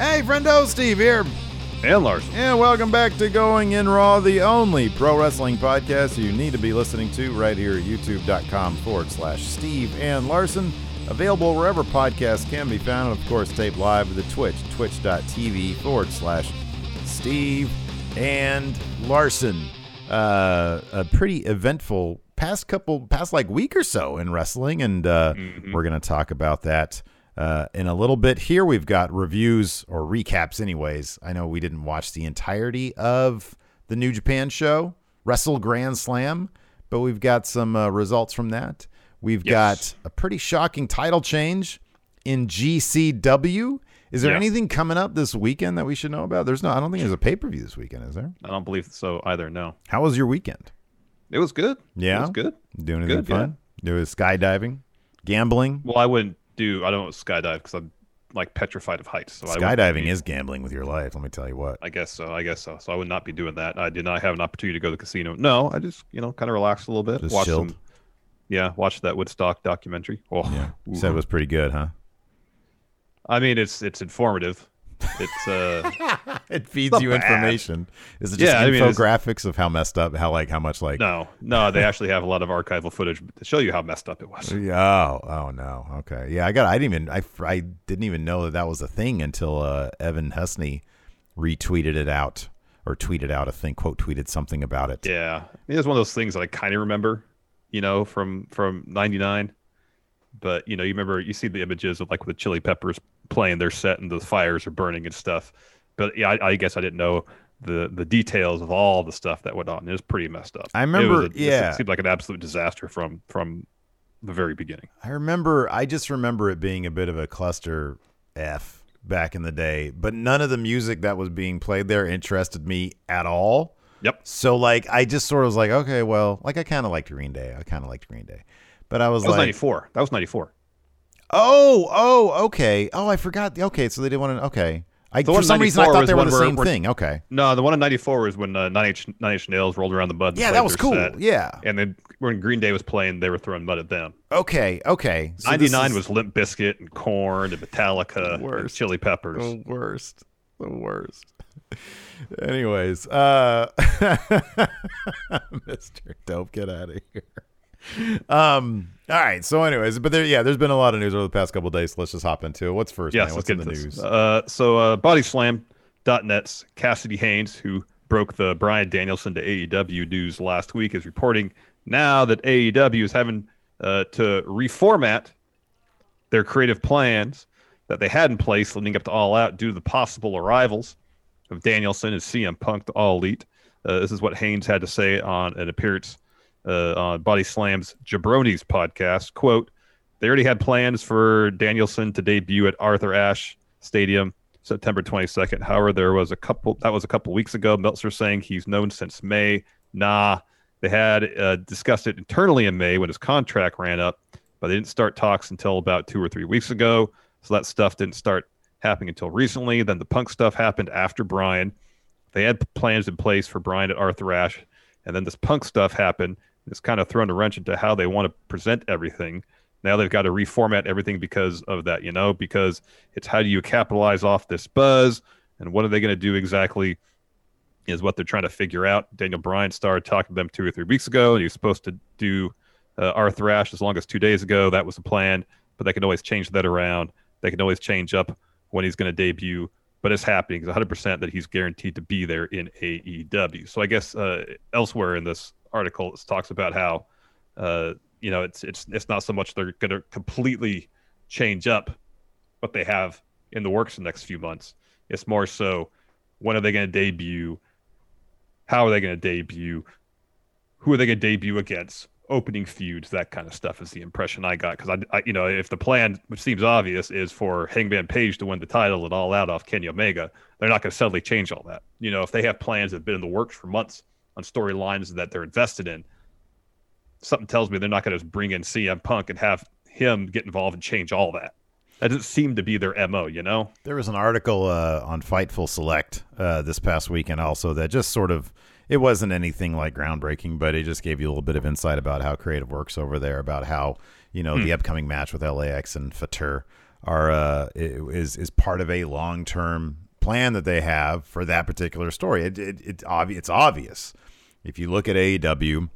Hey, friendo, Steve here. And Lars. And welcome back to Going In Raw, the only pro wrestling podcast you need to be listening to right here at youtube.com forward slash Steve and Larson. Available wherever podcasts can be found, and of course, taped live at the Twitch, twitch.tv forward slash Steve and Larson. Uh, a pretty eventful past couple, past like week or so in wrestling, and uh, Mm-hmm. we're going to talk about that uh, in a little bit. Here we've got reviews or recaps, anyways. I know we didn't watch the entirety of the New Japan show, Wrestle Grand Slam, but we've got some uh, results from that. We've Yes. got a pretty shocking title change in GCW. Is there Yeah. anything coming up this weekend that we should know about? There's no. I don't think there's a pay per view this weekend. Is there? I don't believe so either. No, How was your weekend? it was good. Yeah? it was good. Doing anything Good, fun? Doing skydiving, gambling. Well, I wouldn't do. I don't skydive because I'm like petrified of heights. So Skydiving be- is gambling with your life. Let me tell you what. I guess so. I guess so. So I would not be doing that. I did not have an opportunity to go to the casino. No, I just you know kind of relaxed a little bit. Just watch chilled. some. Yeah, watch that Woodstock documentary. Oh, Yeah, said it was pretty good, huh? I mean, it's it's informative. It's uh, It feeds you bad. information. Is it just Yeah, I mean, infographics of how messed up, how like how much like? no, no. They actually have a lot of archival footage to show you how messed up it was. Oh, oh no. Okay. Yeah, I got. I didn't even. I, I didn't even know that that was a thing until uh, Evan Husney retweeted it out or tweeted out. a thing, quote tweeted something about it. Yeah, I mean, it's one of those things that I kind of remember, you know, from from '99. But you know, you remember you see the images of like with the Chili Peppers playing their set and the fires are burning and stuff. But yeah, I, I guess I didn't know the the details of all the stuff that went on. It was pretty messed up. I remember. It a- it yeah. seemed like an absolute disaster from from the very beginning. I remember. I just remember it being a bit of a cluster f back in the day. But none of the music that was being played there interested me at all. Yep. So like, I just sort of was like, okay, well, like I kind of liked Green Day. I kind of liked Green Day, but I was like That was like, '94. That was '94. Oh, oh, okay. Oh, I forgot. Okay, so they didn't want to. Okay, I for some reason I thought they were the same thing. Okay, No, the one in '94 was when uh, Nine Inch Nine Inch Nails rolled around the mud. yeah, that was cool. set. Yeah. And then when Green Day was playing, they were throwing mud at them. Okay, okay. So 99 is was Limp Bizkit and Korn and Metallica and worst. Chili Peppers. the worst. The worst. Anyways, uh, Mister Dope, get out of here. um. All right. So, anyways, but there, yeah, there's been a lot of news over the past couple days. So let's just hop into it. What's first? Yes, man? What's in the news? Uh, so, uh, BodySlam.net's Cassidy Haynes, who broke the Bryan Danielson to AEW news last week, is reporting now that AEW is having uh, to reformat their creative plans that they had in place leading up to All Out due to the possible arrivals of Danielson and CM Punk to All Elite. Uh, this is what Haynes had to say on an appearance uh, on Body Slam's Jabronis podcast. Quote, they already had plans for Danielson to debut at Arthur Ashe Stadium September 22nd. However, there was a couple that was a couple weeks ago. Meltzer saying he's known since May. Nah, they had uh, discussed it internally in May when his contract ran up, but they didn't start talks until about two or three weeks ago. So that stuff didn't start happening until recently. Then the Punk stuff happened after Bryan. They had plans in place for Bryan at Arthur Ashe, and then this Punk stuff happened. It's kind of thrown a wrench into how they want to present everything. Now they've got to reformat everything because of that, you know, because it's how do you capitalize off this buzz and what are they going to do exactly is what they're trying to figure out. Daniel Bryan started talking to them two or three weeks ago, and he was supposed to do uh, Arthur Ashe as long as two days ago. That was the plan, but they can always change that around. They can always change up when he's going to debut, but it's happening. It's 100% that he's guaranteed to be there in AEW. So I guess uh, elsewhere in this article, it talks about how uh, you know, it's it's it's not so much they're going to completely change up what they have in the works the next few months. It's more so when are they going to debut? How are they going to debut? Who are they going to debut against? Opening feuds, that kind of stuff is the impression I got. Because I, I, you know, if the plan, which seems obvious, is for Hangman Page to win the title and all out off Kenny Omega, they're not going to suddenly change all that. You know, if they have plans that have been in the works for months on storylines that they're invested in, something tells me they're not going to bring in CM Punk and have him get involved and change all that. That doesn't seem to be their mo, you know. There was an article uh, on Fightful Select uh, this past weekend also that just sort of it wasn't anything like groundbreaking, but it just gave you a little bit of insight about how creative works over there, about how you know hmm. the upcoming match with LAX and Fatur are uh, is is part of a long term plan that they have for that particular story. It, it, it obvi- it's obvious if you look at AEW,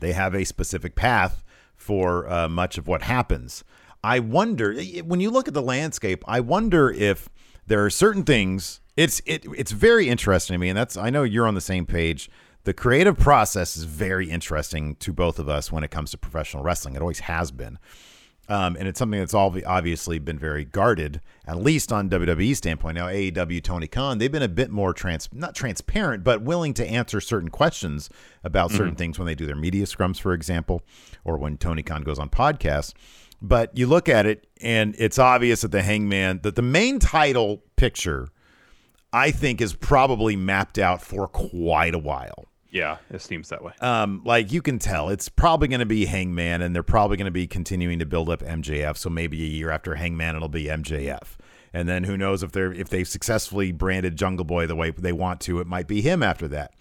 they have a specific path for uh, much of what happens. I wonder when you look at the landscape. I wonder if there are certain things. It's it it's very interesting to me, and that's I know you're on the same page. The creative process is very interesting to both of us when it comes to professional wrestling. It always has been. Um, and it's something that's all obviously been very guarded, at least on WWE standpoint. Now, AEW, Tony Khan, they've been a bit more trans, not transparent, but willing to answer certain questions about certain mm-hmm. things when they do their media scrums, for example, or when Tony Khan goes on podcasts. But you look at it, and it's obvious that the Hangman, that the main title picture, I think, is probably mapped out for quite a while. Yeah, it seems that way. Um, like you can tell, it's probably going to be Hangman, and they're probably going to be continuing to build up MJF. So maybe a year after Hangman, it'll be MJF, and then who knows if they're if they've successfully branded Jungle Boy the way they want to, it might be him after that.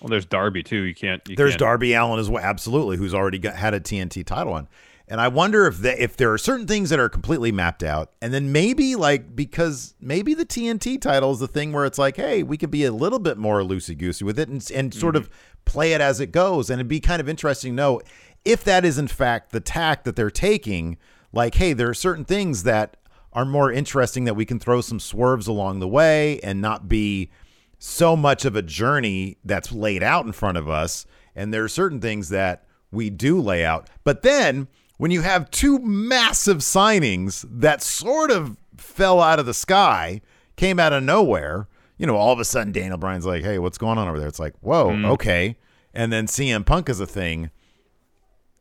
Well, there's Darby too. You can't. You there's can't. Darby Allin as well, absolutely, who's already got, had a TNT title on. And I wonder if they, if there are certain things that are completely mapped out, and then maybe like because maybe the TNT title is the thing where it's like, hey, we could be a little bit more loosey goosey with it and, and sort mm-hmm. of play it as it goes. And it'd be kind of interesting to know if that is in fact the tack that they're taking. Like, hey, there are certain things that are more interesting that we can throw some swerves along the way and not be so much of a journey that's laid out in front of us. And there are certain things that we do lay out, but then when you have two massive signings that sort of fell out of the sky, came out of nowhere, you know, all of a sudden Daniel Bryan's like, hey, what's going on over there? It's like, whoa, mm. okay. And then CM Punk is a thing.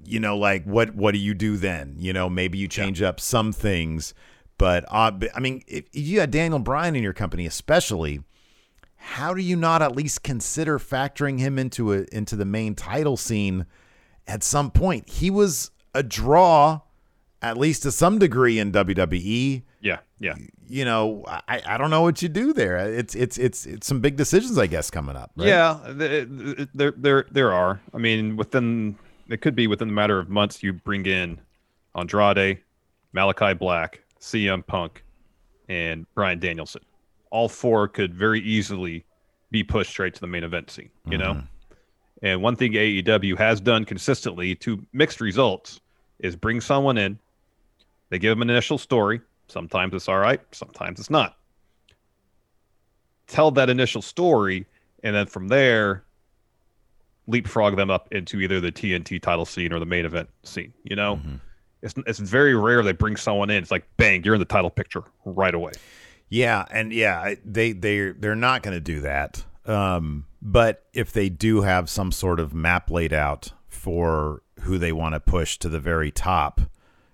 You know, like what what do you do then? You know, maybe you change yeah. up some things, but uh, I mean, if you had Daniel Bryan in your company, especially, how do you not at least consider factoring him into a into the main title scene at some point? He was a draw, at least to some degree in WWE. Yeah, yeah. You know, I, I don't know what you do there. It's it's it's it's some big decisions, I guess, coming up. Right? Yeah, there there there are. I mean, within it could be within the matter of months. You bring in Andrade, Malachi Black, CM Punk, and Bryan Danielson. All four could very easily be pushed straight to the main event scene. You mm-hmm. know, And one thing AEW has done consistently to mixed results is bring someone in, they give them an initial story. Sometimes it's all right, sometimes it's not. Tell that initial story, and then from there, leapfrog them up into either the TNT title scene or the main event scene. You know, mm-hmm. it's it's very rare they bring someone in. It's like bang, you're in the title picture right away. Yeah, and yeah, they they they're not going to do that. Um, but if they do have some sort of map laid out for who they want to push to the very top,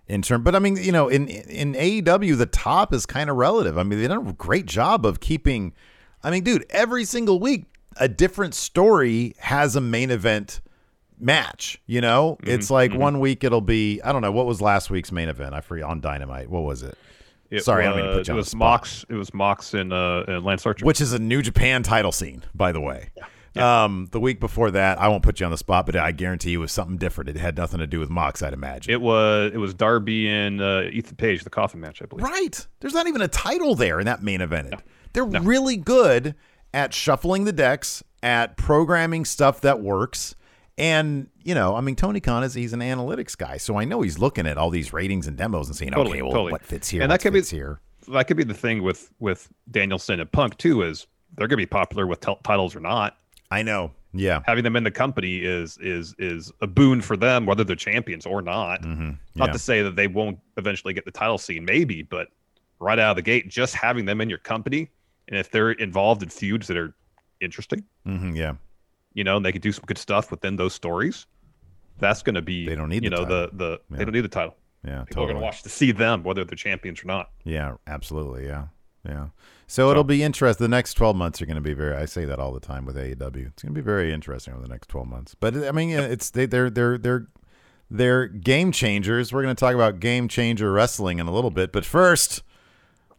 in term, but I mean, you know, in in AEW, the top is kind of relative. I mean, they done a great job of keeping. I mean, dude, every single week a different story has a main event match. You know, mm-hmm, it's like mm-hmm. one week it'll be I don't know what was last week's main event. I forget on Dynamite. What was it? it Sorry, was, I don't mean to put you it on was Mox. It was Mox and uh, and Lance Archer, which is a New Japan title scene, by the way. Yeah. Yeah. Um, the week before that, I won't put you on the spot, but I guarantee you it was something different. It had nothing to do with Mox, I'd imagine. It was it was Darby and uh, Ethan Page, the coffin match, I believe. Right. There's not even a title there in that main event. No. They're no. really good at shuffling the decks, at programming stuff that works. And, you know, I mean, Tony Khan is he's an analytics guy. So I know he's looking at all these ratings and demos and saying, totally, okay, well, totally. what fits here? And that could be here. That could be the thing with with Danielson and Punk too, is they're gonna be popular with t- titles or not. I know. Yeah. Having them in the company is is is a boon for them, whether they're champions or not. Mm-hmm. Yeah. Not to say that they won't eventually get the title scene, maybe, but right out of the gate, just having them in your company, and if they're involved in feuds that are interesting. Mm-hmm, yeah. You know, and they could do some good stuff within those stories. That's going to be. They don't need. You the know, title. the the yeah. they don't need the title. Yeah, people totally. are going to watch to see them whether they're champions or not. Yeah, absolutely. Yeah, yeah. So, so it'll be interesting. The next twelve months are going to be very. I say that all the time with AEW. It's going to be very interesting over the next twelve months. But I mean, it's they, they're they're they're they're game changers. We're going to talk about game changer wrestling in a little bit. But first,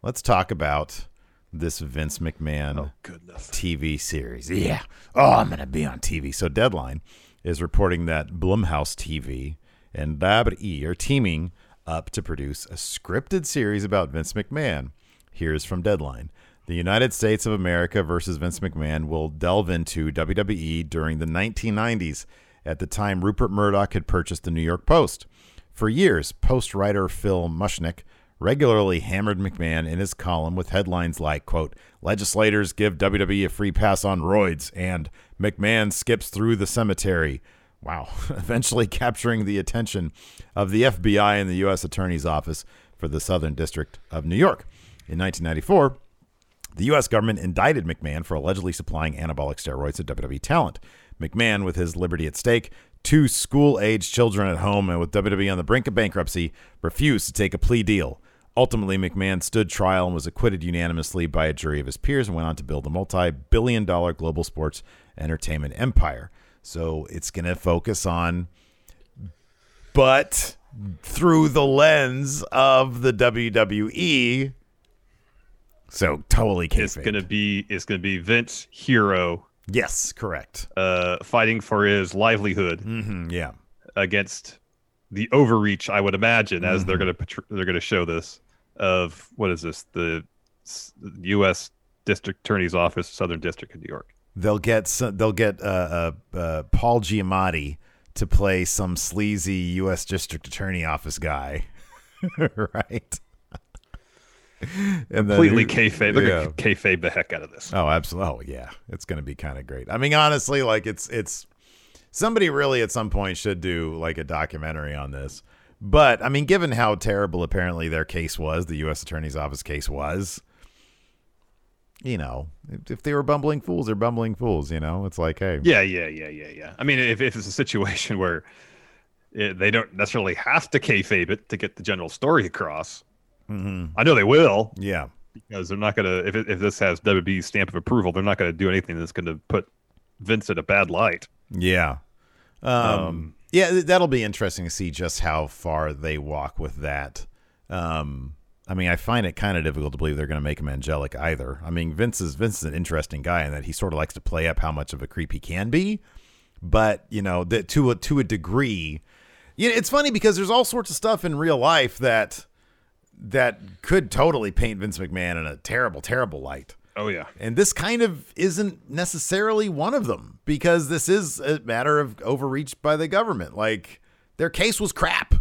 let's talk about this Vince McMahon oh, TV series. Yeah. Oh, I'm going to be on TV. So Deadline is reporting that Blumhouse TV and WWE are teaming up to produce a scripted series about Vince McMahon. Here's from Deadline. The United States of America versus Vince McMahon will delve into WWE during the 1990s, at the time Rupert Murdoch had purchased the New York Post. For years, Post writer Phil Mushnick regularly hammered McMahon in his column with headlines like, quote, legislators give WWE a free pass on roids and McMahon skips through the cemetery. Wow. Eventually capturing the attention of the FBI and the U.S. Attorney's Office for the Southern District of New York. In 1994, the U.S. government indicted McMahon for allegedly supplying anabolic steroids to WWE talent. McMahon, with his liberty at stake, two school aged children at home, and with WWE on the brink of bankruptcy, refused to take a plea deal. Ultimately, McMahon stood trial and was acquitted unanimously by a jury of his peers and went on to build a multi billion dollar global sports entertainment empire. So it's going to focus on, but through the lens of the WWE. So totally kayfabe. It's going to be it's going to be Vince Hero. Yes, correct. Uh, fighting for his livelihood. Mm-hmm, yeah. Against the overreach, I would imagine, as mm-hmm. they're going to they're to show this of what is this the U.S. District Attorney's Office, Southern District of New York. They'll get some, they'll get uh, uh, uh, Paul Giamatti to play some sleazy U.S. District Attorney Office guy, right? and completely kayfabe. They're yeah. gonna kayfabe the heck out of this. Oh, absolutely. Oh, yeah. It's gonna be kind of great. I mean, honestly, like it's it's somebody really at some point should do like a documentary on this but I mean, given how terrible apparently their case was, the U.S. Attorney's Office case was, you know, if they were bumbling fools, they're bumbling fools. You know, it's like, hey, yeah, yeah, yeah, yeah, yeah. I mean, if, if it's a situation where it, they don't necessarily have to kayfabe it to get the general story across, mm-hmm. I know they will. Yeah, because they're not gonna. If it, if this has WB's stamp of approval, they're not gonna do anything that's gonna put Vince in a bad light. Yeah. Um, um yeah, that'll be interesting to see just how far they walk with that. Um, I mean, I find it kind of difficult to believe they're going to make him angelic either. I mean, Vince is Vince is an interesting guy in that he sort of likes to play up how much of a creep he can be, but you know, that to a to a degree, you know, it's funny because there's all sorts of stuff in real life that that could totally paint Vince McMahon in a terrible, terrible light. Oh yeah. And this kind of isn't necessarily one of them because this is a matter of overreach by the government. Like their case was crap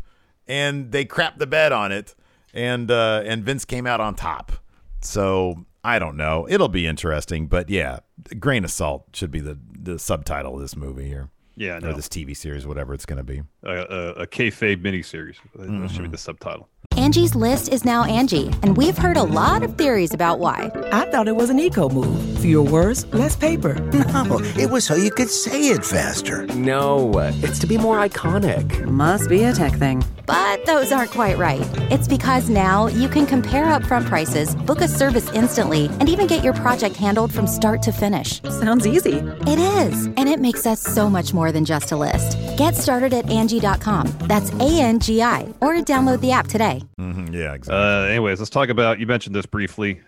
and they crapped the bed on it and uh and Vince came out on top. So I don't know. It'll be interesting, but yeah, grain of salt should be the the subtitle of this movie here. Yeah, Or this TV series, whatever it's going to be. a, a, a kayfabe miniseries. That should be Mm-hmm. the subtitle. Angie's list is now Angie, and we've heard a lot of theories about why. I thought it was an eco move. Fewer words, less paper. No, it was so you could say it faster. No, it's to be more iconic. Must be a tech thing. But those aren't quite right. It's because now you can compare upfront prices, book a service instantly, and even get your project handled from start to finish. Sounds easy. It is, and it makes us so much more than just a list. Get started at Angi.com. That's A N G I, or download the app today. Mhm, Yeah, exactly. Uh, anyways, let's talk about. You mentioned this briefly.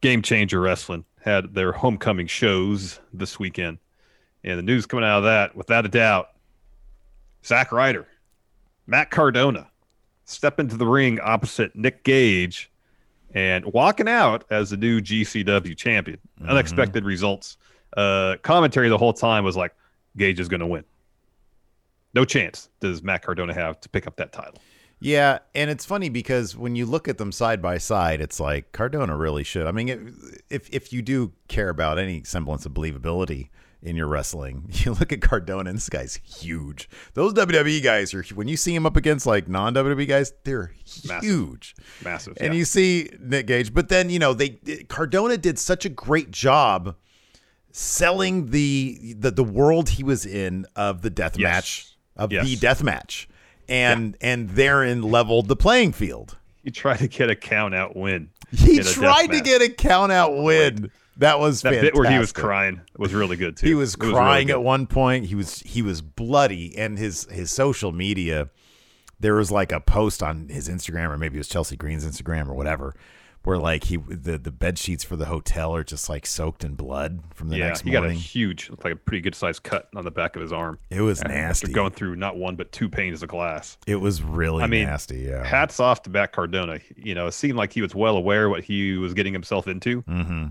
Game Changer Wrestling had their homecoming shows this weekend, and the news coming out of that, without a doubt, Zack Ryder, Matt Cardona, step into the ring opposite Nick Gage, and walking out as the new GCW champion. Unexpected results. Uh, commentary the whole time was like, Gage is going to win. No chance does Matt Cardona have to pick up that title. Yeah, and it's funny because when you look at them side by side, it's like Cardona really should. I mean, if- if if you do care about any semblance of believability in your wrestling, you look at Cardona, and this guy's huge. Those WWE guys are when you see him up against like non WWE guys, they're Massive. huge. Massive. And yeah. you see Nick Gage, but then you know they Cardona did such a great job selling the the, the world he was in of the death Yes. match of Yes. the death match, and and therein leveled the playing field. He tried to get a count out win. He in a death tried to match. get a count out win. That was that fantastic. bit where he was crying was really good too. He was It really crying good. at one point. He was he was bloody, and his his social media. There was like a post on his Instagram, or maybe it was Chelsea Green's Instagram, or whatever, where like he the the bed sheets for the hotel are just like soaked in blood from the yeah, next he got a huge, like a pretty good sized cut on the back of his arm. It was After nasty. going through not one but two panes of glass. It was really I mean, nasty. Yeah. Hats off to Matt Cardona. You know, it seemed like he was well aware what he was getting himself into, mm-hmm.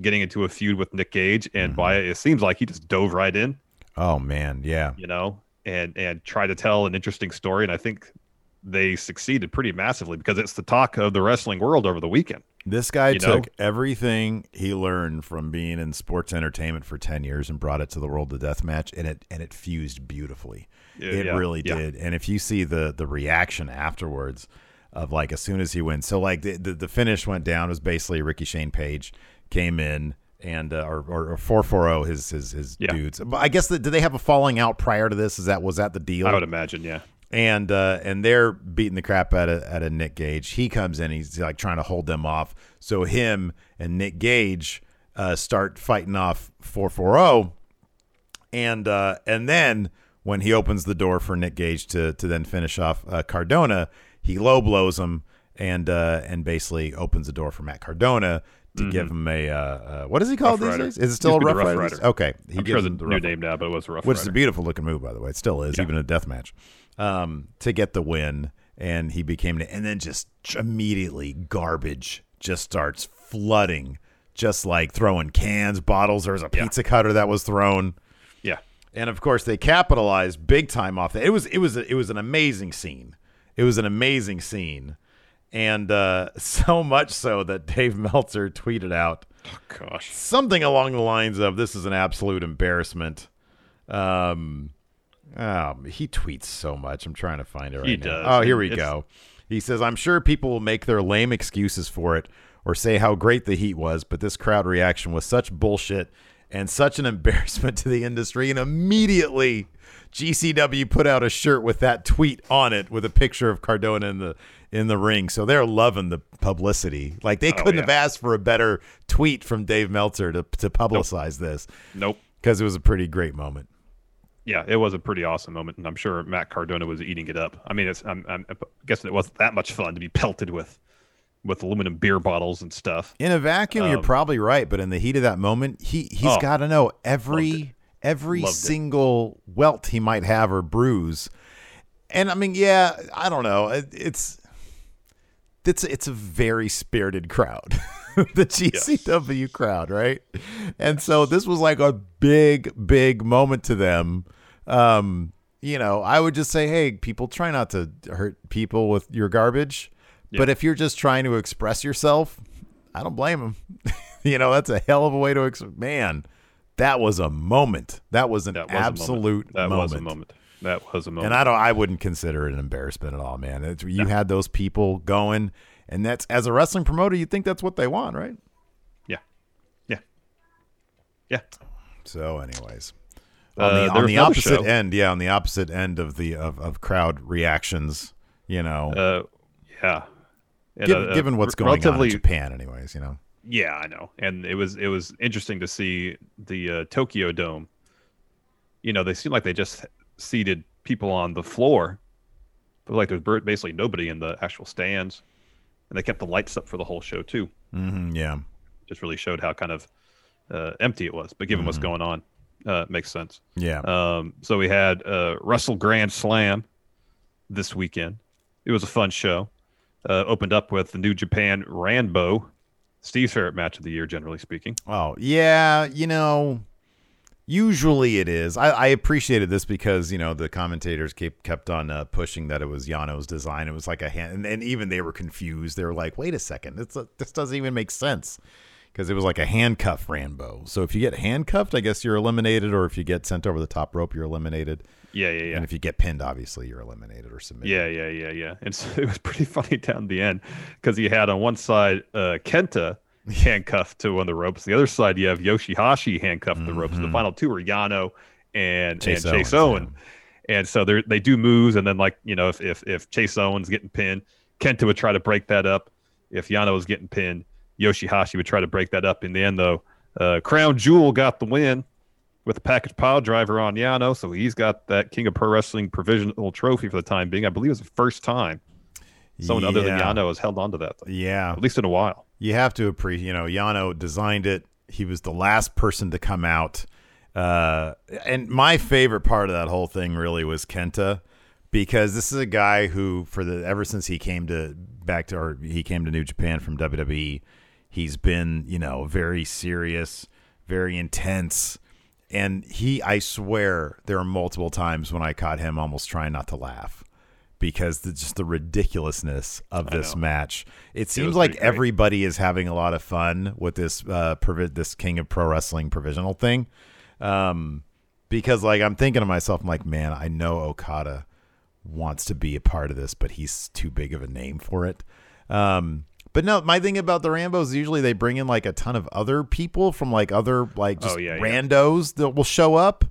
getting into a feud with Nick Gage, and by it, it seems like he just dove right in. Oh man, yeah. You know, and and tried to tell an interesting story, and I think they succeeded pretty massively because it's the talk of the wrestling world over the weekend. This guy You know? took everything he learned from being in sports entertainment for ten years and brought it to the world of death match, and it and it fused beautifully. Yeah, it yeah, really yeah. did. And if you see the the reaction afterwards of like as soon as he wins, so like the the, the finish went down it was basically Ricky Shane Page came in and uh, or or four four zero his his his Yeah. dudes. But I guess that did they have a falling out prior to this? Is that was that the deal? I would imagine, yeah. And uh, and they're beating the crap out of, out of Nick Gage. He comes in, he's like trying to hold them off. So him and Nick Gage uh, start fighting off four four zero, and uh, and then when he opens the door for Nick Gage to to then finish off uh, Cardona, he low blows him and uh, and basically opens the door for Matt Cardona. To give him a uh, what is he called Mm-hmm. Rough these Rider. days? Is it still Used a Rough, Rider? Rider. Okay, he I'm gives sure the the new name now, but it was a rough which is a beautiful looking move, by the way. It still is, Yeah. even in a death match. Um, to get the win, and he became, and then just immediately garbage just starts flooding, just like throwing cans, bottles. There was a Yeah. pizza cutter that was thrown, Yeah. and of course they capitalized big time off that. It was, it was, it was an amazing scene. It was an amazing scene, and uh, so much so that Dave Meltzer tweeted out Gosh. something along the lines of "This is an absolute embarrassment." Um, oh, he tweets so much. I'm trying to find it right He now. does, Oh, here we it's- go. He says, "I'm sure people will make their lame excuses for it or say how great the heat was, but this crowd reaction was such bullshit and such an embarrassment to the industry." And immediately, GCW put out a shirt with that tweet on it with a picture of Cardona in the in the ring. So they're loving the publicity. Like they Oh, couldn't yeah. have asked for a better tweet from Dave Meltzer to to publicize this Nope. because it was a pretty great moment. Yeah, it was a pretty awesome moment, and I'm sure Matt Cardona was eating it up. I mean, it's I'm, I'm guessing it wasn't that much fun to be pelted with with aluminum beer bottles and stuff. In a vacuum, you're Um, probably right, but in the heat of that moment, he he's Oh, got to know every every Loved it. single welt he might have or bruise. And I mean, yeah, I don't know. It, it's it's it's a very spirited crowd. the GCW crowd, right? And so this was like a big, big moment to them. Um, you know, I would just say, hey, people, try not to hurt people with your garbage. But if you're just trying to express yourself, I don't blame them. you know, that's a hell of a way to, ex- man, that was a moment. That was an That was a moment. absolute That moment. was a moment. That was a moment. And I don't, I wouldn't consider it an embarrassment at all, man. It's, you had those people going, and that's as a wrestling promoter, you think that's what they want, right? yeah, yeah, yeah. So, anyways, on the, there on the opposite end, yeah, on the opposite end of the of, of crowd reactions, you know, Uh, yeah. And, giv- uh, uh, given what's going on relatively, in Japan, anyways, you know. Yeah, I know, and it was it was interesting to see the uh, Tokyo Dome. You know, they seemed like they just seated people on the floor, but like there's basically nobody in the actual stands, and they kept the lights up for the whole show too. hmm yeah, Just really showed how kind of uh, empty it was. But given what's going on, uh, makes sense. yeah. Um, so we had uh, Wrestle Grand Slam this weekend. It was a fun show. Uh, opened up with the New Japan Rambo, Steve's favorite match of the year, generally speaking. Oh, yeah, you know, usually it is. I, I appreciated this because, you know, the commentators kept, kept on uh, pushing that it was Yano's design. It was like a hand, and, and even they were confused. They were like, wait a second, it's a, this doesn't even make sense because it was like a handcuff Rambo. So if you get handcuffed, I guess you're eliminated, or if you get sent over the top rope, you're eliminated. Yeah, yeah, yeah. And if you get pinned, obviously, you're eliminated or submitted. Yeah, yeah, yeah, yeah. And so it was pretty funny down the end because you had on one side uh, Kenta handcuffed to one of the ropes. The other side, you have Yoshihashi handcuffed to the ropes. The final two are Yano and Chase and Chase Owens, Owen. And so they they do moves, and then like you know, if, if if Chase Owens getting pinned, Kenta would try to break that up. If Yano was getting pinned, Yoshihashi would try to break that up. In the end, though, uh, Crown Jewel got the win with a package pile driver on Yano, so he's got that King of Pro Wrestling provisional trophy for the time being. I believe it's the first time someone other than Yano has held on to that, Yeah. at least in a while. You have to appreciate, you know, Yano designed it. He was the last person to come out. Uh, and my favorite part of that whole thing really was Kenta because this is a guy who, for the ever since he came to back to, or he came to New Japan from WWE, he's been, you know, very serious, very intense. And he, I swear, there are multiple times when I caught him almost trying not to laugh because the, just the ridiculousness of this match. It seems was like everybody is having a lot of fun with this uh, provi- this King of Pro Wrestling provisional thing. Um, because like I'm thinking to myself, I'm like, man, I know Okada wants to be a part of this, but he's too big of a name for it. Um, but no, my thing about the Rambos is usually they bring in like a ton of other people from like other like oh, just Oh, yeah, yeah. randos that will show up.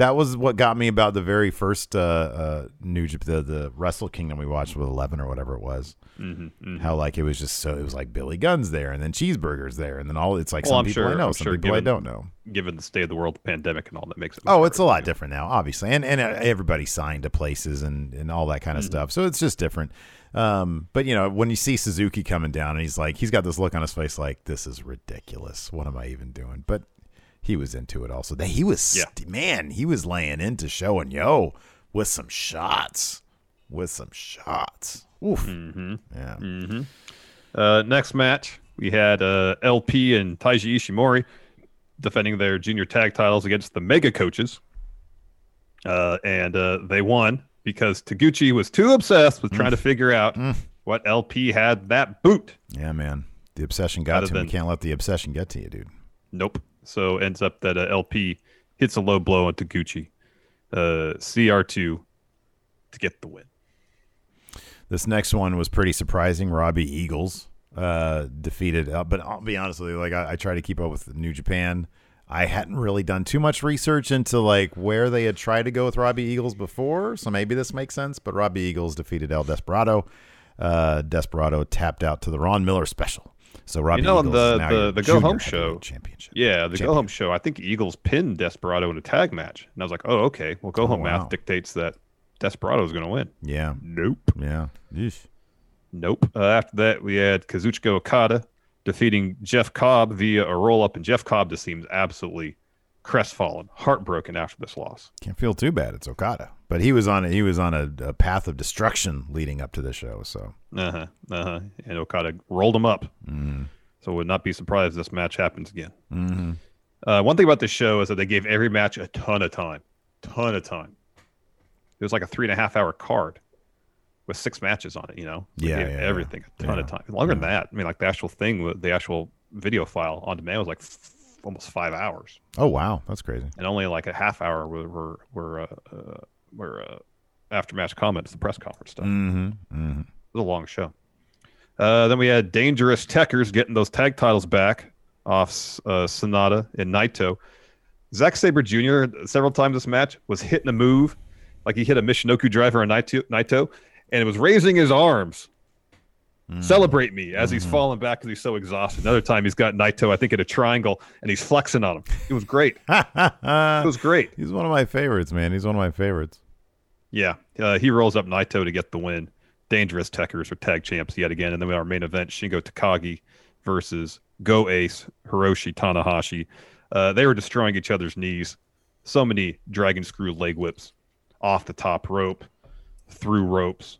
That was what got me about the very first uh, uh, New Jap- the the Wrestle Kingdom we watched with Eleven or whatever it was. Mm-hmm, How like it was just so it was like Billy Gunn's there, and then Cheeseburgers there, and then all it's like Well, some I'm people sure- I know, I'm some sure people I don't know. Given the state of the world, the pandemic, and all that makes it. Oh, it's a lot different now, obviously, and and uh, everybody signed to places and and all that kind of stuff. So it's just different. Um, but you know, when you see Suzuki coming down, and he's like, he's got this look on his face, like this is ridiculous. What am I even doing? But he was into it also. That he was, Yeah. st- man, he was laying into showing yo with some shots, with some shots. Oof. Mm-hmm. Yeah. Uh, next match, we had uh, ELP and Taiji Ishimori defending their junior tag titles against the Mega Coaches, uh, and uh, they won because Taguchi was too obsessed with Mm. trying to figure out what ELP had that boot. Yeah, man. The obsession got Other to him. You can't let the obsession get to you, dude. Nope. So ends up that uh, ELP hits a low blow on Taguchi, uh, CR2 to get the win. This next one was pretty surprising. Robbie Eagles uh, defeated, uh, but I'll be honest with you, like I, I try to keep up with New Japan. I hadn't really done too much research into like where they had tried to go with Robbie Eagles before, so maybe this makes sense. But Robbie Eagles defeated El Desperado. Uh, Desperado tapped out to the Ron Miller special. So Robbie you know, on Eagles the the, the go home show championship. Yeah, the champion. go home show. I think Eagles pinned Desperado in a tag match, and I was like, oh, okay. Well, go home wow. math dictates that Desperado is going to win. Yeah, Nope. yeah. Yeesh. Nope. Uh, after that, we had Kazuchika Okada defeating Jeff Cobb via a roll up, and Jeff Cobb just seems absolutely crestfallen, heartbroken after this loss. Can't feel too bad. It's Okada, but he was on a, he was on a, a path of destruction leading up to the show. So Uh huh. Uh huh. And Okada rolled him up. So would not be surprised if this match happens again. Mm-hmm. Uh, one thing about this show is that they gave every match a ton of time, ton of time. It was like a three and a half hour card with six matches on it. You know, They Yeah, gave yeah, yeah. everything a ton of time, longer than that. I mean, like the actual thing, with the actual video file on demand was like f- almost five hours, Oh wow, that's crazy. and only like a half hour were were were, uh, uh, were uh, after match comments, the press conference stuff. Mm-hmm. Mm-hmm. It was a long show. Uh, then we had Dangerous Tekkers getting those tag titles back off uh, Sanada and Naito. Zack Sabre Jr. several times this match was hitting a move, like he hit a Michinoku driver on Naito, Naito and it was raising his arms. Celebrate me as he's falling back because he's so exhausted. Another time he's got Naito, I think, in a triangle, and he's flexing on him. It was great. It was great. He's one of my favorites, man. He's one of my favorites. Yeah, uh, he rolls up Naito to get the win. Dangerous Tekkers are tag champs yet again, and then we have our main event: Shingo Takagi versus Go Ace Hiroshi Tanahashi. Uh, they were destroying each other's knees. So many dragon screw leg whips off the top rope, through ropes.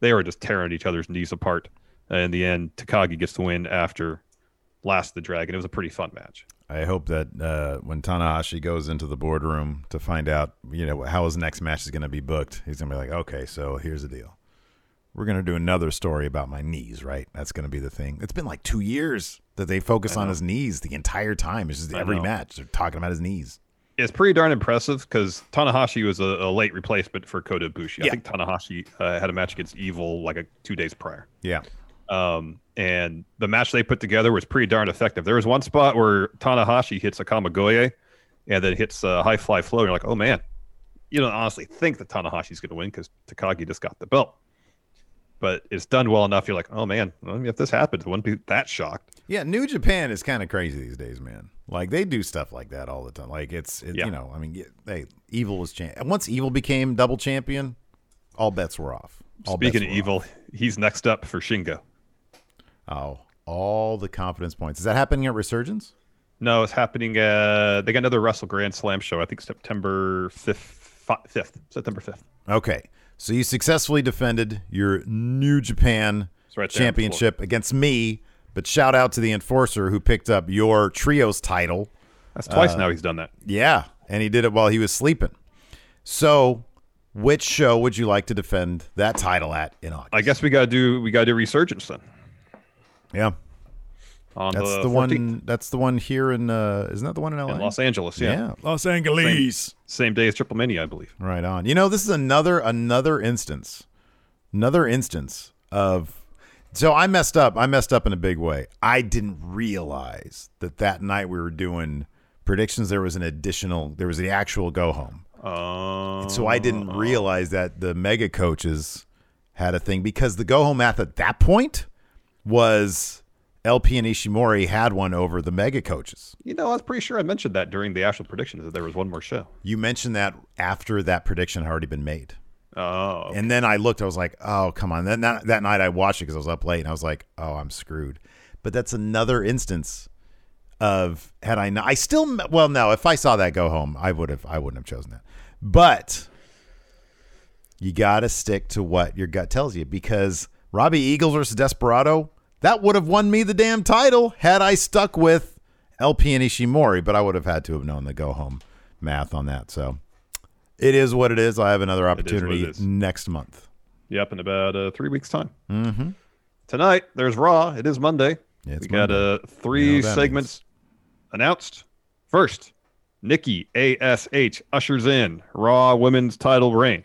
They were just tearing each other's knees apart. And in the end, Takagi gets the win after Last the Dragon. It was a pretty fun match. I hope that uh, when Tanahashi goes into the boardroom to find out, you know, how his next match is going to be booked, he's going to be like, okay, so here's the deal. We're going to do another story about my knees, right? That's going to be the thing. It's been like two years that they focus on his knees the entire time. It's just I every know. match they're talking about his knees. It's pretty darn impressive because Tanahashi was a, a late replacement for Kota Ibushi. I think Tanahashi uh, had a match against Evil like a, two days prior. Yeah. Um, and the match they put together was pretty darn effective. There was one spot where Tanahashi hits a Kamigoye and then hits a high fly flow. And you're like, oh man, you don't honestly think that Tanahashi's going to win because Takagi just got the belt. But it's done well enough. You're like, oh man, well, if this happens, I wouldn't be that shocked. Yeah, New Japan is kind of crazy these days, man. Like they do stuff like that all the time. Like it's, it, Yeah. you know, I mean, y- hey, Evil was champ. Once Evil became double champion, all bets were off. All Speaking of evil, off. he's next up for Shingo. Oh, all the confidence points. Is that happening at Resurgence? No, it's happening. Uh, they got another Wrestle Grand Slam show. I think September fifth, fifth, September fifth. Okay, so you successfully defended your New Japan right the championship against me. But shout out to the enforcer who picked up your trios title. That's twice Uh, now he's done that. Yeah, and he did it while he was sleeping. So, which show would you like to defend that title at in August? I guess we gotta do we gotta do Resurgence then. Yeah, On that's the, the, 14th one. That's the one here in. Uh, isn't that the one in LA? in Los Angeles. Yeah. Yeah, Los Angeles. Same day as Triple Mania, I believe. Right on. You know, this is another another instance, another instance of. So I messed up. I messed up in a big way. I didn't realize that that night we were doing predictions. There was an additional. There was the actual go home. Um, So I didn't realize that the mega coaches had a thing because the go home math at that point was ELP and Ishimori had one over the mega coaches. you know, I was pretty sure I mentioned that during the actual predictions that there was one more show. You mentioned that after that prediction had already been made. Oh, And then I looked, I was like, oh, come on. Then that, that night I watched it because I was up late and I was like, oh, I'm screwed. But that's another instance of had I not, I still, well, no, if I saw that go home, I would have, I wouldn't have chosen that. But you got to stick to what your gut tells you because Robbie Eagles versus Desperado, that would have won me the damn title had I stuck with ELP and Ishimori, but I would have had to have known the go home math on that. So it is what it is. I have another is what it opportunity next month. yep, in about uh, three weeks' time. Mm-hmm. Tonight, there's Raw. It is Monday. It's we got Monday. uh, three You know segments announced. First, Nikki ASH ushers in Raw Women's Title reign.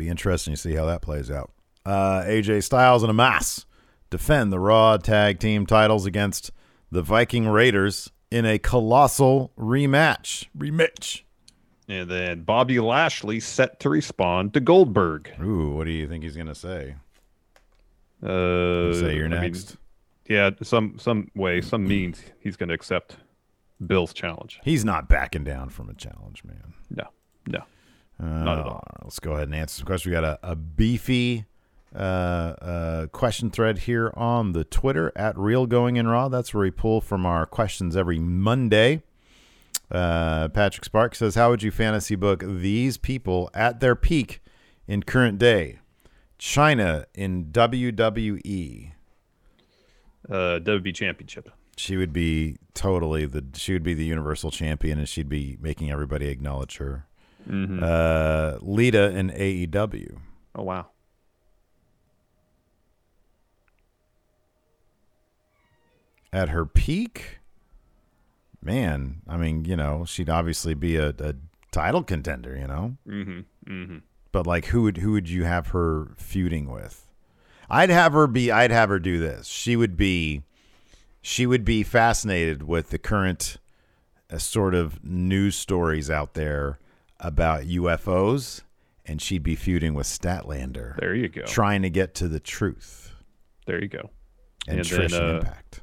Be interesting to see how that plays out. Uh, AJ Styles and Omos defend the Raw Tag Team titles against the Viking Raiders in a colossal rematch. Rematch. And then Bobby Lashley set to respond to Goldberg. Ooh, what do you think he's gonna say? Uh, say you're I mean, next. yeah, some some way, some means he's going to accept Bill's challenge. He's not backing down from a challenge, man. No, no. Uh, Not at all. Let's go ahead and answer some questions. We got a, a beefy uh, uh, question thread here on the Twitter at Real Going in Raw. That's where we pull from our questions every Monday. Uh, Patrick Sparks says, "How would you fantasy book these people at their peak in current day? Chyna in WWE. Uh, WB Championship. She would be totally the. She would be the Universal Champion, and she'd be making everybody acknowledge her. Mhm. Uh, Lita in AEW." Oh wow. at her peak, man, I mean, you know, she'd obviously be a, a title contender, you know. Mm-hmm. Mm-hmm. But like, who would who would you have her feuding with? I'd have her be. I'd have her do this. She would be. She would be fascinated with the current uh, sort of news stories out there about UFOs, and she'd be feuding with Statlander. There you go. Trying to get to the truth. There you go. And, And Trish then, and uh, Impact.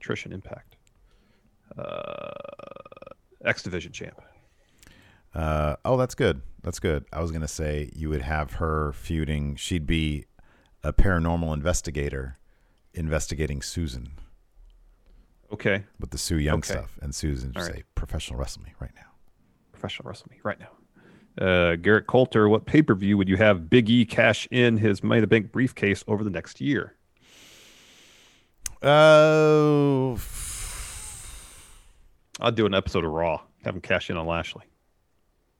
Trish and Impact. Uh, X Division champ. Uh, oh, that's good. That's good. I was gonna say you would have her feuding. She'd be a paranormal investigator investigating Susan Okay. with the Su Yung Okay. stuff, and Susan All just right. say professional wrestle me right now. Professional wrestle me right now. Uh, Garrett Coulter, what pay per view would you have Big E cash in his Money in the Bank briefcase over the next year? Oh, I'd do an episode of Raw. Have him cash in on Lashley.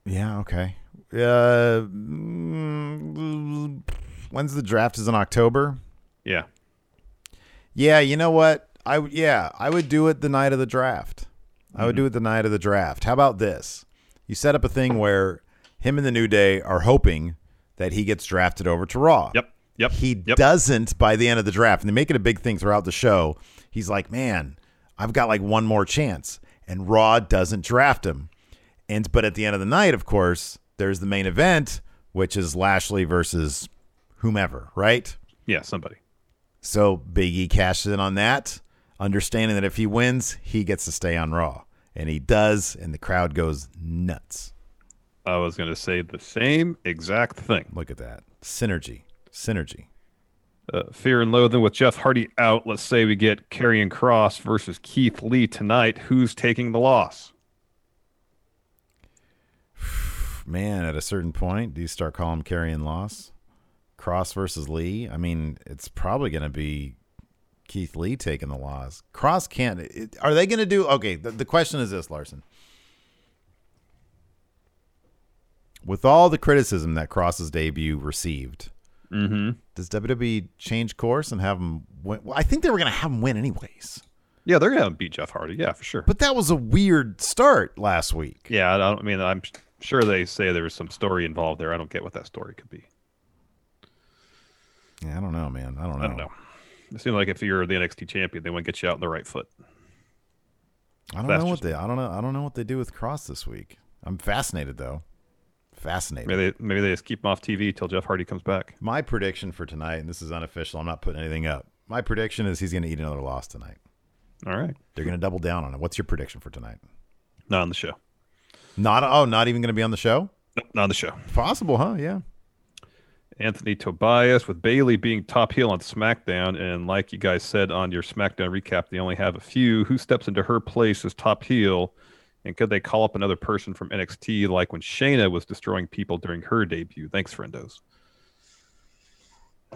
yeah, okay. Uh, when's the draft? Is in October. Yeah. Yeah, you know what? I would yeah, I would do it the night of the draft. I Mm-hmm. would do it the night of the draft. How about this? You set up a thing where him and the New Day are hoping that he gets drafted over to Raw. Yep. Yep. He Yep. doesn't by the end of the draft, and they make it a big thing throughout the show. He's like, "Man, I've got like one more chance," and Raw doesn't draft him. And but at the end of the night, of course, there's the main event, which is Lashley versus whomever, right? Yeah, somebody. So Big E cashes in on that, understanding that if he wins, he gets to stay on Raw. And he does, and the crowd goes nuts. I was going to say the same exact thing. Look at that. Synergy. Synergy. Uh, Fear and Loathing with Jeff Hardy out. Let's say we get Karrion Kross versus Keith Lee tonight. Who's taking the loss? Man, at a certain point, do you start calling Karrion Loss? Kross versus Lee? I mean, it's probably going to be Keith Lee taking the loss. Kross can't. It, are they going to do. Okay, the, the question is this, Larson. With all the criticism that Kross's debut received, Mm-hmm. does WWE change course and have him win? Well, I think they were going to have him win anyways. Yeah, they're going to beat Jeff Hardy. Yeah, for sure. But that was a weird start last week. Yeah, I don't I mean I'm sure they say there was some story involved there. I don't get what that story could be. Yeah, I don't know, man. I don't know. I don't know. It seems like if you're the NXT champion, they want to get you out on the right foot. I don't That's know what just- they. I don't know. I don't know what they do with Kross this week. I'm fascinated though. Fascinated. Maybe they, maybe they just keep him off TV till Jeff Hardy comes back. My prediction for tonight, and this is unofficial. I'm not putting anything up. My prediction is he's going to eat another loss tonight. All right, They're going to double down on it. What's your prediction for tonight? not on the show. Not. Oh, not even going to be on the show. Nope, not on the show. Possible, huh? Yeah. Anthony Tobias with Bayley being top heel on SmackDown, and like you guys said on your SmackDown recap, they only have a few. Who steps into her place as top heel, and could they call up another person from NXT like when Shayna was destroying people during her debut? Thanks, friendos.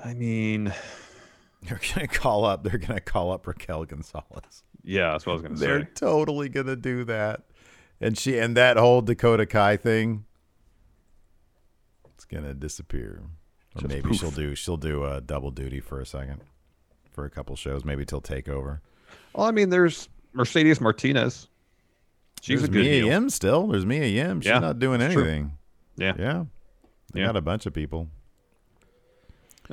I mean, They're going to call up. They're going to call up Raquel Gonzalez. yeah, that's what I was gonna say. They're totally going to do that. And she and that whole Dakota Kai thing. It's going to disappear. Or Just maybe poof. she'll do she'll do a double duty for a second, for a couple shows. Maybe till Takeover. Well, I mean, there's Mercedes Martinez. She's There's a good Mia heel. Yim still. There's Mia Yim. She's Yeah, not doing it's true. anything. Yeah. Yeah. They Yeah. got a bunch of people.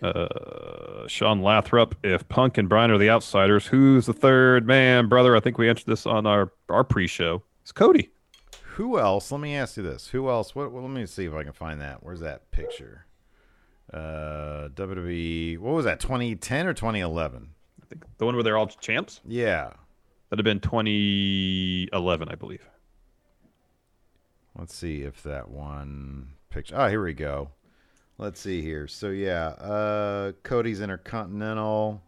Uh, Sean Lathrop. If Punk and Bryan are the outsiders, who's the third man, brother? I think we answered this on our our pre-show. It's Cody. Who else? Let me ask you this. Who else? What? well, let me see if I can find that. Where's that picture? Uh, WWE. What was that? 2010 or 2011? I think the one where they're all champs. Yeah. That'd have been 2011, I believe. Let's see if that one picture. Oh, here we go. Let's see here. So yeah, uh, Cody's Intercontinental.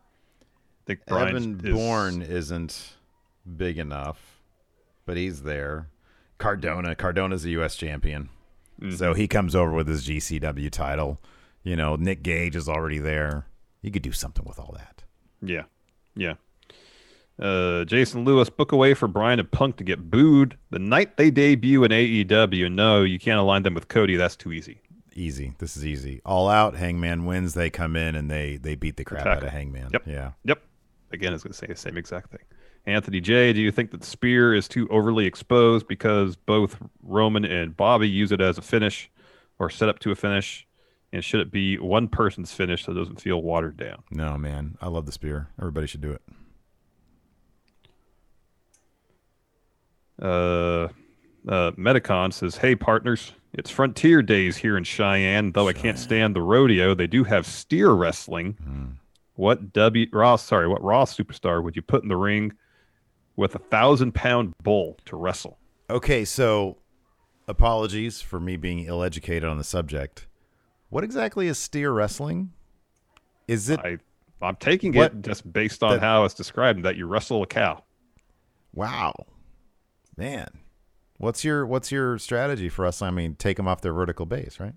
I think Bryan Evan is- Bourne isn't big enough, but he's there. Cardona. Cardona's a U.S. champion, Mm-hmm. so he comes over with his GCW title. You know, Nick Gage is already there. You could do something with all that. Yeah, yeah. Uh, Jason Lewis book away for Bryan and Punk to get booed the night they debut in AEW. No, you can't align them with Cody. That's too easy. Easy. This is easy. All out. Hangman wins. They come in and they they beat the crap Attack out of. Hangman. Yep. Yeah. Yep. Again, I was going to say the same exact thing. Anthony J, do you think that the spear is too overly exposed because both Roman and Bobby use it as a finish or set up to a finish? And should it be one person's finish so it doesn't feel watered down? No, man. I love the spear. Everybody should do it. Uh, uh, Metacon says, "Hey partners, it's Frontier Days here in Cheyenne. Though I can't stand the rodeo, they do have steer wrestling. What W Raw? Sorry, what Raw superstar would you put in the ring with a thousand pound bull to wrestle? Okay, so apologies for me being ill educated on the subject. What exactly is steer wrestling? Is it I I'm taking What- it just based on that- how it's described that you wrestle a cow. wow, man? What's your what's your strategy for us? I mean, take them off their vertical base, right?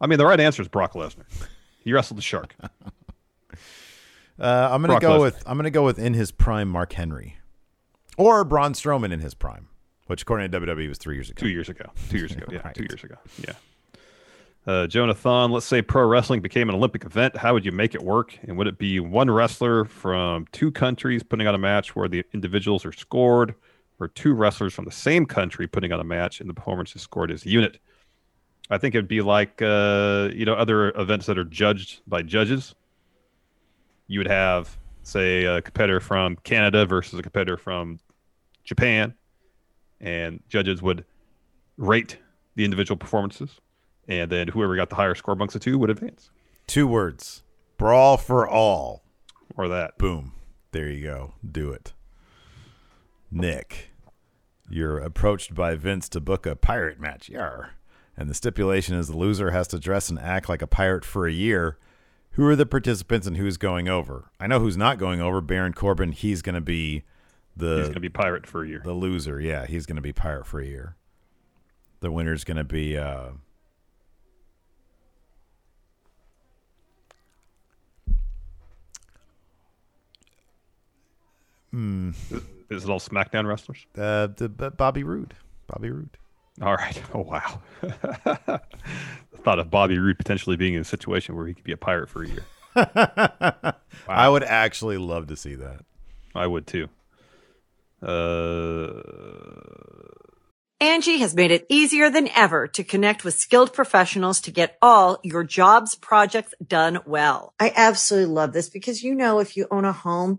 I mean, the right answer is Brock Lesnar. He wrestled the shark. Uh, I'm gonna Brock go Lesnar. with I'm gonna go with in his prime, Mark Henry, or Braun Strowman in his prime, which according to WWE was three years ago. Two years ago. Two years ago. Yeah, Right. two years ago. Yeah. Uh, Jonathan, let's say pro wrestling became an Olympic event. How would you make it work? And would it be one wrestler from two countries putting on a match where the individuals are scored, or two wrestlers from the same country putting on a match and the performance is scored as a unit? I think it'd be like uh, you know other events that are judged by judges. You would have, say, a competitor from Canada versus a competitor from Japan, and judges would rate the individual performances, and then whoever got the higher score amongst the two would advance, Two words: brawl for all. or that. Boom. There you go. Do it. Nick, you're approached by Vince to book a pirate match. Yar. And the stipulation is the loser has to dress and act like a pirate for a year. Who are the participants and who's going over? I know who's not going over. Baron Corbin, he's going to be the He's going to be pirate for a year. the loser. Yeah, he's going to be pirate for a year. The winner's going to be uh Is it all SmackDown wrestlers? uh the, Bobby Roode. Bobby Roode. All right. Oh wow. the thought of Bobby Roode potentially being in a situation where he could be a pirate for a year. I would actually love to see that. I would too. Uh, Angi has made it easier than ever to connect with skilled professionals to get all your jobs projects done well. I absolutely love this because, you know, if you own a home,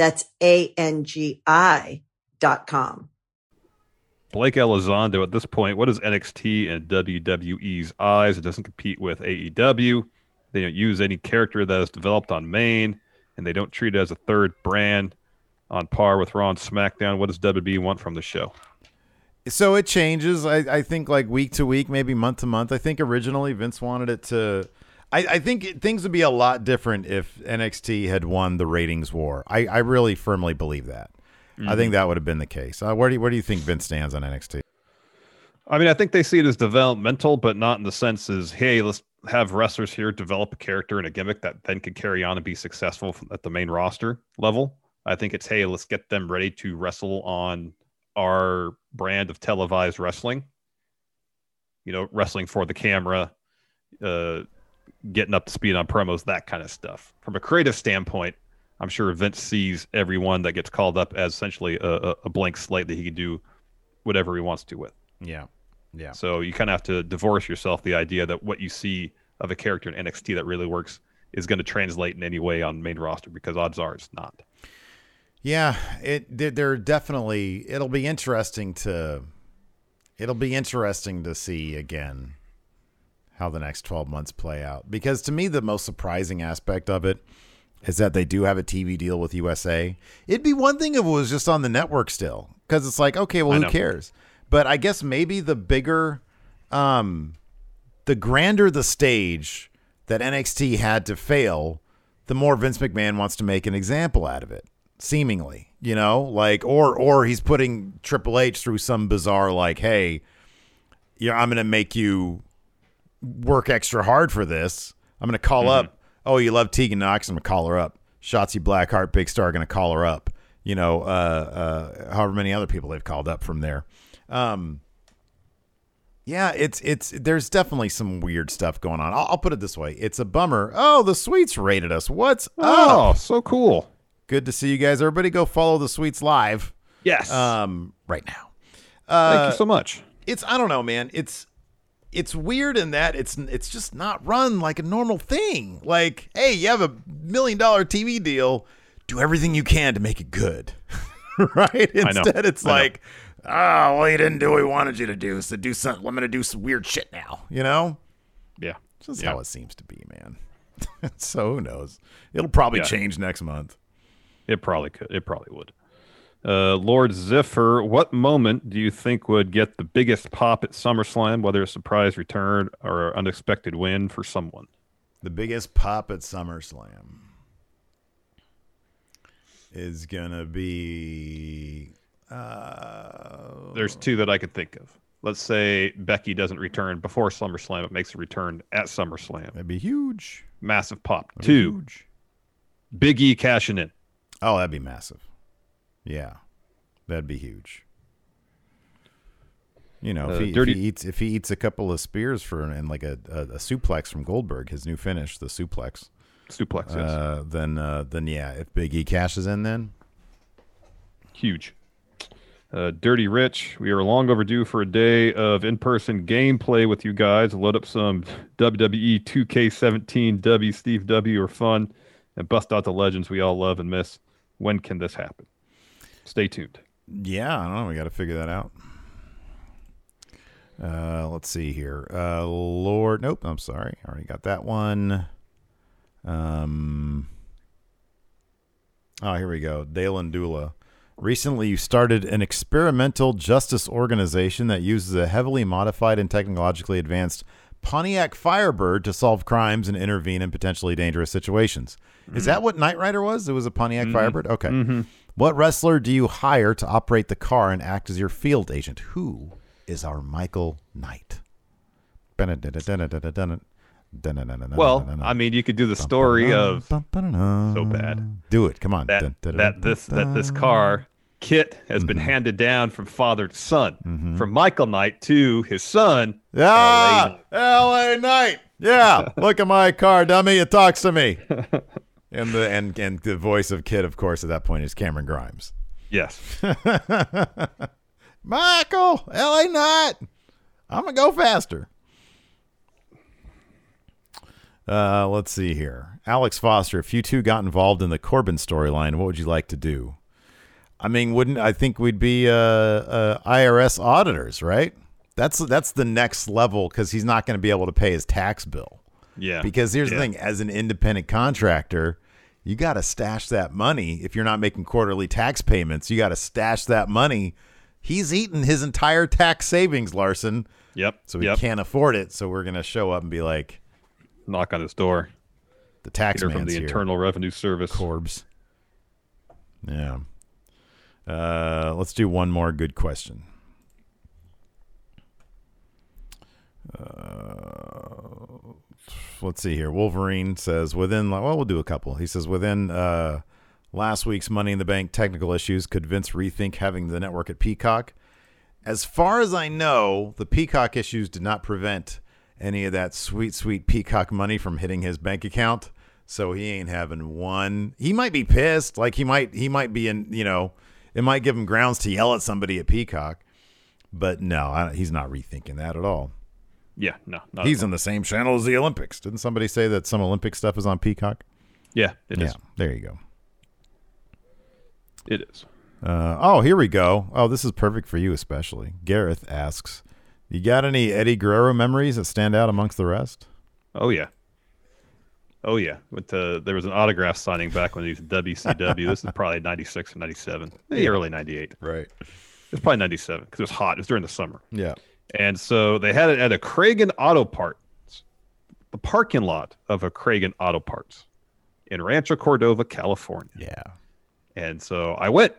That's A-N-G-I dot com. Blake Elizondo at this point, what is NXT and WWE's eyes? It doesn't compete with AEW. They don't use any character that is developed on main, and they don't treat it as a third brand on par with Raw and SmackDown. What does WWE want from the show? So it changes. I, I think like week to week, maybe month to month. I think originally Vince wanted it to. I, I think it, things would be a lot different if NXT had won the ratings war. I, I really firmly believe that. I think that would have been the case. Uh, where do you, where do you think Vince stands on NXT? I mean, I think they see it as developmental, but not in the sense as, hey, let's have wrestlers here develop a character and a gimmick that then can carry on and be successful at the main roster level. I think it's, hey, let's get them ready to wrestle on our brand of televised wrestling. You know, wrestling for the camera, uh, getting up to speed on promos, that kind of stuff. From a creative standpoint, I'm sure Vince sees everyone that gets called up as essentially a, a, blank slate that he can do whatever he wants to with. Yeah, yeah. So you kind of have to divorce yourself the idea that what you see of a character in NXT that really works is going to translate in any way on main roster because odds are it's not. Yeah, it they're definitely. It'll be interesting to. It'll be interesting to see again how the next 12 months play out because to me the most surprising aspect of it is that they do have a TV deal with USA. It'd be one thing if it was just on the network still because it's like okay, well who cares? But I guess maybe the bigger um the grander the stage that NXT had to fail, the more Vince McMahon wants to make an example out of it. Seemingly, you know, like or or he's putting Triple H through some bizarre like, hey, yeah, I'm gonna make you work extra hard for this. I'm gonna call up. Oh, you love Tegan Nox? I'm gonna call her up. Shotzi Blackheart, Big Star, gonna call her up. You know, uh, uh, however many other people they've called up from there. Um, yeah, it's it's there's definitely some weird stuff going on. I'll, I'll put it this way: it's a bummer. Oh, the Sweets rated us. What's Oh, up? so cool. Good to see you guys. Everybody, go follow the Sweets live Yes. um, right now. Uh, Thank Uh, you so much. it's I don't know, man. It's it's weird in that it's it's just not run like a normal thing. Like, hey, you have a million dollar TV deal, do everything you can to make it good, right? Instead, it's I know. like, oh, well, you didn't do what we wanted you to do, so do something. I'm gonna do some weird shit now, you know? Yeah. Just Yeah. how it seems to be, man. so who knows? It'll probably Yeah. change next month. It probably could. It probably would. Uh, Lord Ziffer, what moment do you think would get the biggest pop at SummerSlam, whether a surprise return or an unexpected win for someone? The biggest pop at SummerSlam is gonna be. Uh, There's two that I could think of. Let's say Becky doesn't return before SummerSlam, it makes a return at SummerSlam. that'd be huge. Massive pop. That'd Two, huge. Big E cashing in. Oh, that'd be massive. Yeah, that'd be huge. You know, if, Uh, he, if he eats if he eats a couple of spears for and like a, a, a suplex from Goldberg, his new finish, the suplex, Suplex, yes. uh, then uh, then yeah, if Big E cashes in, then Huge. Uh, Dirty Rich, we are long overdue for a day of in person gameplay with you guys. Load up some WWE 2K17 W Steve W or fun and bust out the legends we all love and miss. When can this happen? Stay tuned. Yeah, I don't know. We got to figure that out. Uh, let's see here. Uh, Lord, nope. I'm sorry. I Already got that one. Um. Oh, here we go. Dalen Dula. Recently, you started an experimental justice organization that uses a heavily modified and technologically advanced Pontiac Firebird to solve crimes and intervene in potentially dangerous situations. Is that what Knight Rider was? It was a Pontiac Firebird? Okay. What wrestler do you hire to operate the car and act as your field agent? Who is our Michael Knight? Well, I mean, you could do the story of so bad. Do it. Come on. that that this that this car kit has been handed down from father to son, from Michael Knight to his son. Ah, LA. LA Knight. Yeah. Look at my car, dummy. It talks to me. And the and and the voice of KITT, of course, at that point is Cameron Grimes. Yes. Michael, LA Knight. I'm gonna go faster. Uh, let's see here. Alex Foster, if you two got involved in the Corbin storyline, what would you like to do? I mean, wouldn't I think we'd be uh, uh, IRS auditors, right? That's that's the next level because he's not going to be able to pay his tax bill. Yeah. Because here's Yeah. the thing: as an independent contractor, you got to stash that money. If you're not making quarterly tax payments, you got to stash that money. He's eaten his entire tax savings, Larson. Yep. So he yep. can't afford it. So we're gonna show up and be like, knock on his door. the tax man's from the here. Internal Revenue Service. Corbs. Yeah. Uh, let's do one more good question. Uh, let's see here. Wolverine says within. Well, we'll do a couple. He says within uh, last week's Money in the Bank technical issues, could Vince rethink having the network at Peacock? As far as I know, the Peacock issues did not prevent any of that sweet, sweet Peacock money from hitting his bank account. So he ain't having one. He might be pissed. Like he might, he might be in. You know, it might give him grounds to yell at somebody at Peacock. But no, I, he's not rethinking that at all. Yeah, no, not He's in the same channel as the Olympics. Didn't somebody say that some Olympic stuff is on Peacock? Yeah, it is. yeah, there you go. It is. Uh, oh, here we go. Oh, this is perfect for you, especially. Gareth asks, "You got any Eddie Guerrero memories that stand out amongst the rest?" Oh yeah. Oh yeah. Went to, there was an autograph signing back when he was WCW. this is probably '96 or '97, maybe early '98. Right. It's probably '97 because it was hot. It was during the summer, Yeah. And so they had it at a Kragen Auto Parts, the parking lot of a Kragen Auto Parts in Rancho Cordova, California. Yeah. And so I went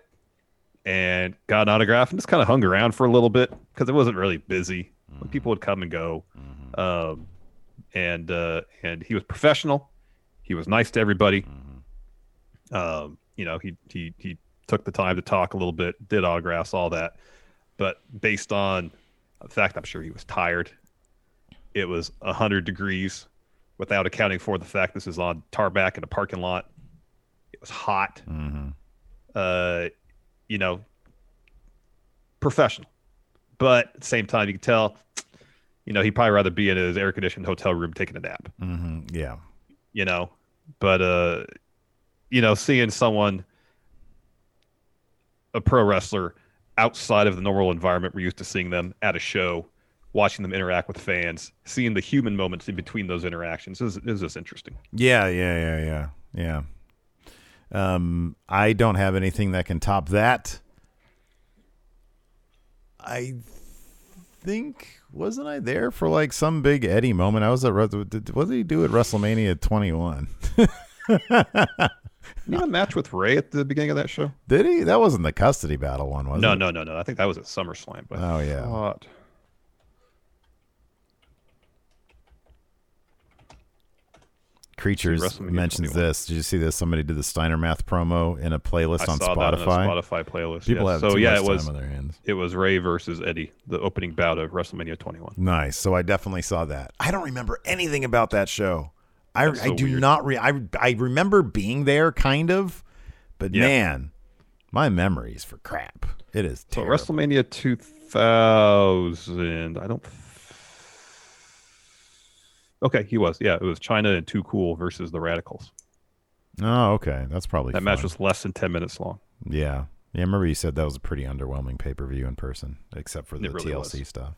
and got an autograph and just kind of hung around for a little bit because it wasn't really busy. People would come and go. Um, and uh, and he was professional. He was nice to everybody. Um, you know, he he he took the time to talk a little bit, did autographs, all that. But based on the fact, I'm sure he was tired. It was hundred degrees, without accounting for the fact this is on tarmac in a parking lot. It was hot uh, you know, professional. But at the same time, you can tell, you know, he'd probably rather be in his air conditioned hotel room taking a nap, hmm Yeah. you know. But, uh, you know, seeing someone, a pro wrestler, outside of the normal environment we're used to seeing them at a show, watching them interact with fans, seeing the human moments in between those interactions is, is just interesting. Yeah. Yeah. Yeah. Yeah. Yeah. Um, I don't have anything that can top that. I think wasn't I there for like some big Eddie moment? I was at what did he do at WrestleMania 21? You have a match with Rey at the beginning of that show? Did he? That wasn't the custody battle one, was No, it? no, no, no. I think that was at SummerSlam. But Oh, yeah. thought- Creatures mentions this. Did you see this? Somebody did the Steiner Math promo in a playlist I on saw Spotify. that on a Spotify playlist. People yes. have so yeah, it was time on their hands. it was Rey versus Eddie, the opening bout of WrestleMania 21. Nice. So I definitely saw that. I don't remember anything about that show. I, That's I do weird. not. Re- I I remember being there, kind of, but Yeah. man, my memory is for crap. It is So. WrestleMania 2000, I don't. Okay, he was. Yeah, it was Chyna and Too Cool versus the Radicalz. Oh, okay. That's probably That match was less than 10 minutes long. Yeah. Yeah. I remember you said that was a pretty underwhelming pay per view in person, except for the really TLC was. stuff.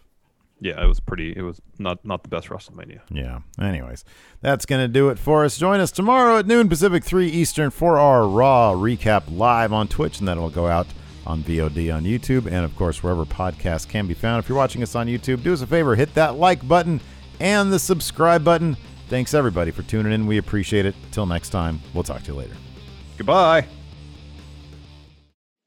Yeah, it was pretty. It was not not the best WrestleMania. Yeah. Anyways, that's going to do it for us. Join us tomorrow at noon Pacific, 3 Eastern for our Raw recap live on Twitch, and then it'll go out on VOD on YouTube and, of course, wherever podcasts can be found. If you're watching us on YouTube, do us a favor, hit that like button and the subscribe button. Thanks, everybody, for tuning in. We appreciate it. Till next time, we'll talk to you later. Goodbye.